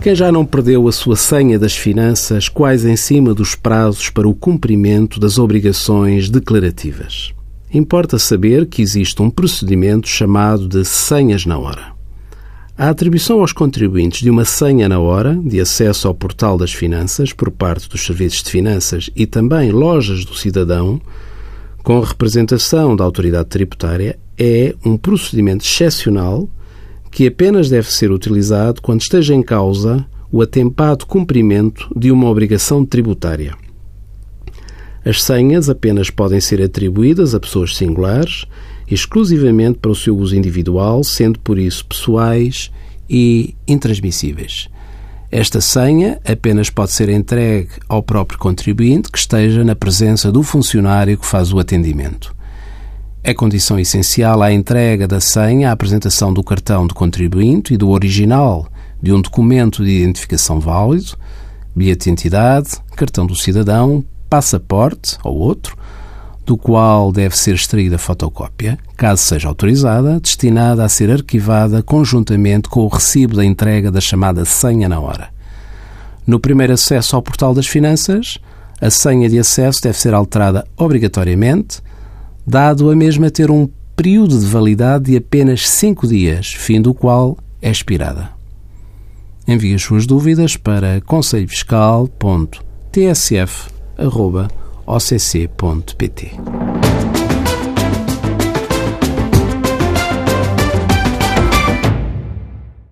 Quem já não perdeu a sua senha das finanças quais em cima dos prazos para o cumprimento das obrigações declarativas? Importa saber que existe um procedimento chamado de senhas na hora. A atribuição aos contribuintes de uma senha na hora de acesso ao portal das finanças por parte dos serviços de finanças e também lojas do cidadão, com representação da autoridade tributária, é um procedimento excepcional que apenas deve ser utilizado quando esteja em causa o atempado cumprimento de uma obrigação tributária. As senhas apenas podem ser atribuídas a pessoas singulares, exclusivamente para o seu uso individual, sendo por isso pessoais e intransmissíveis. Esta senha apenas pode ser entregue ao próprio contribuinte que esteja na presença do funcionário que faz o atendimento. É condição essencial à entrega da senha a apresentação do cartão do contribuinte e do original de um documento de identificação válido, bilhete de identidade, cartão do cidadão, passaporte ou outro, do qual deve ser extraída fotocópia, caso seja autorizada, destinada a ser arquivada conjuntamente com o recibo da entrega da chamada senha na hora. No primeiro acesso ao portal das finanças, a senha de acesso deve ser alterada obrigatoriamente dado a mesma ter um período de validade de apenas 5 dias, fim do qual é expirada. Envie as suas dúvidas para conselhofiscal.tsf.occ.pt.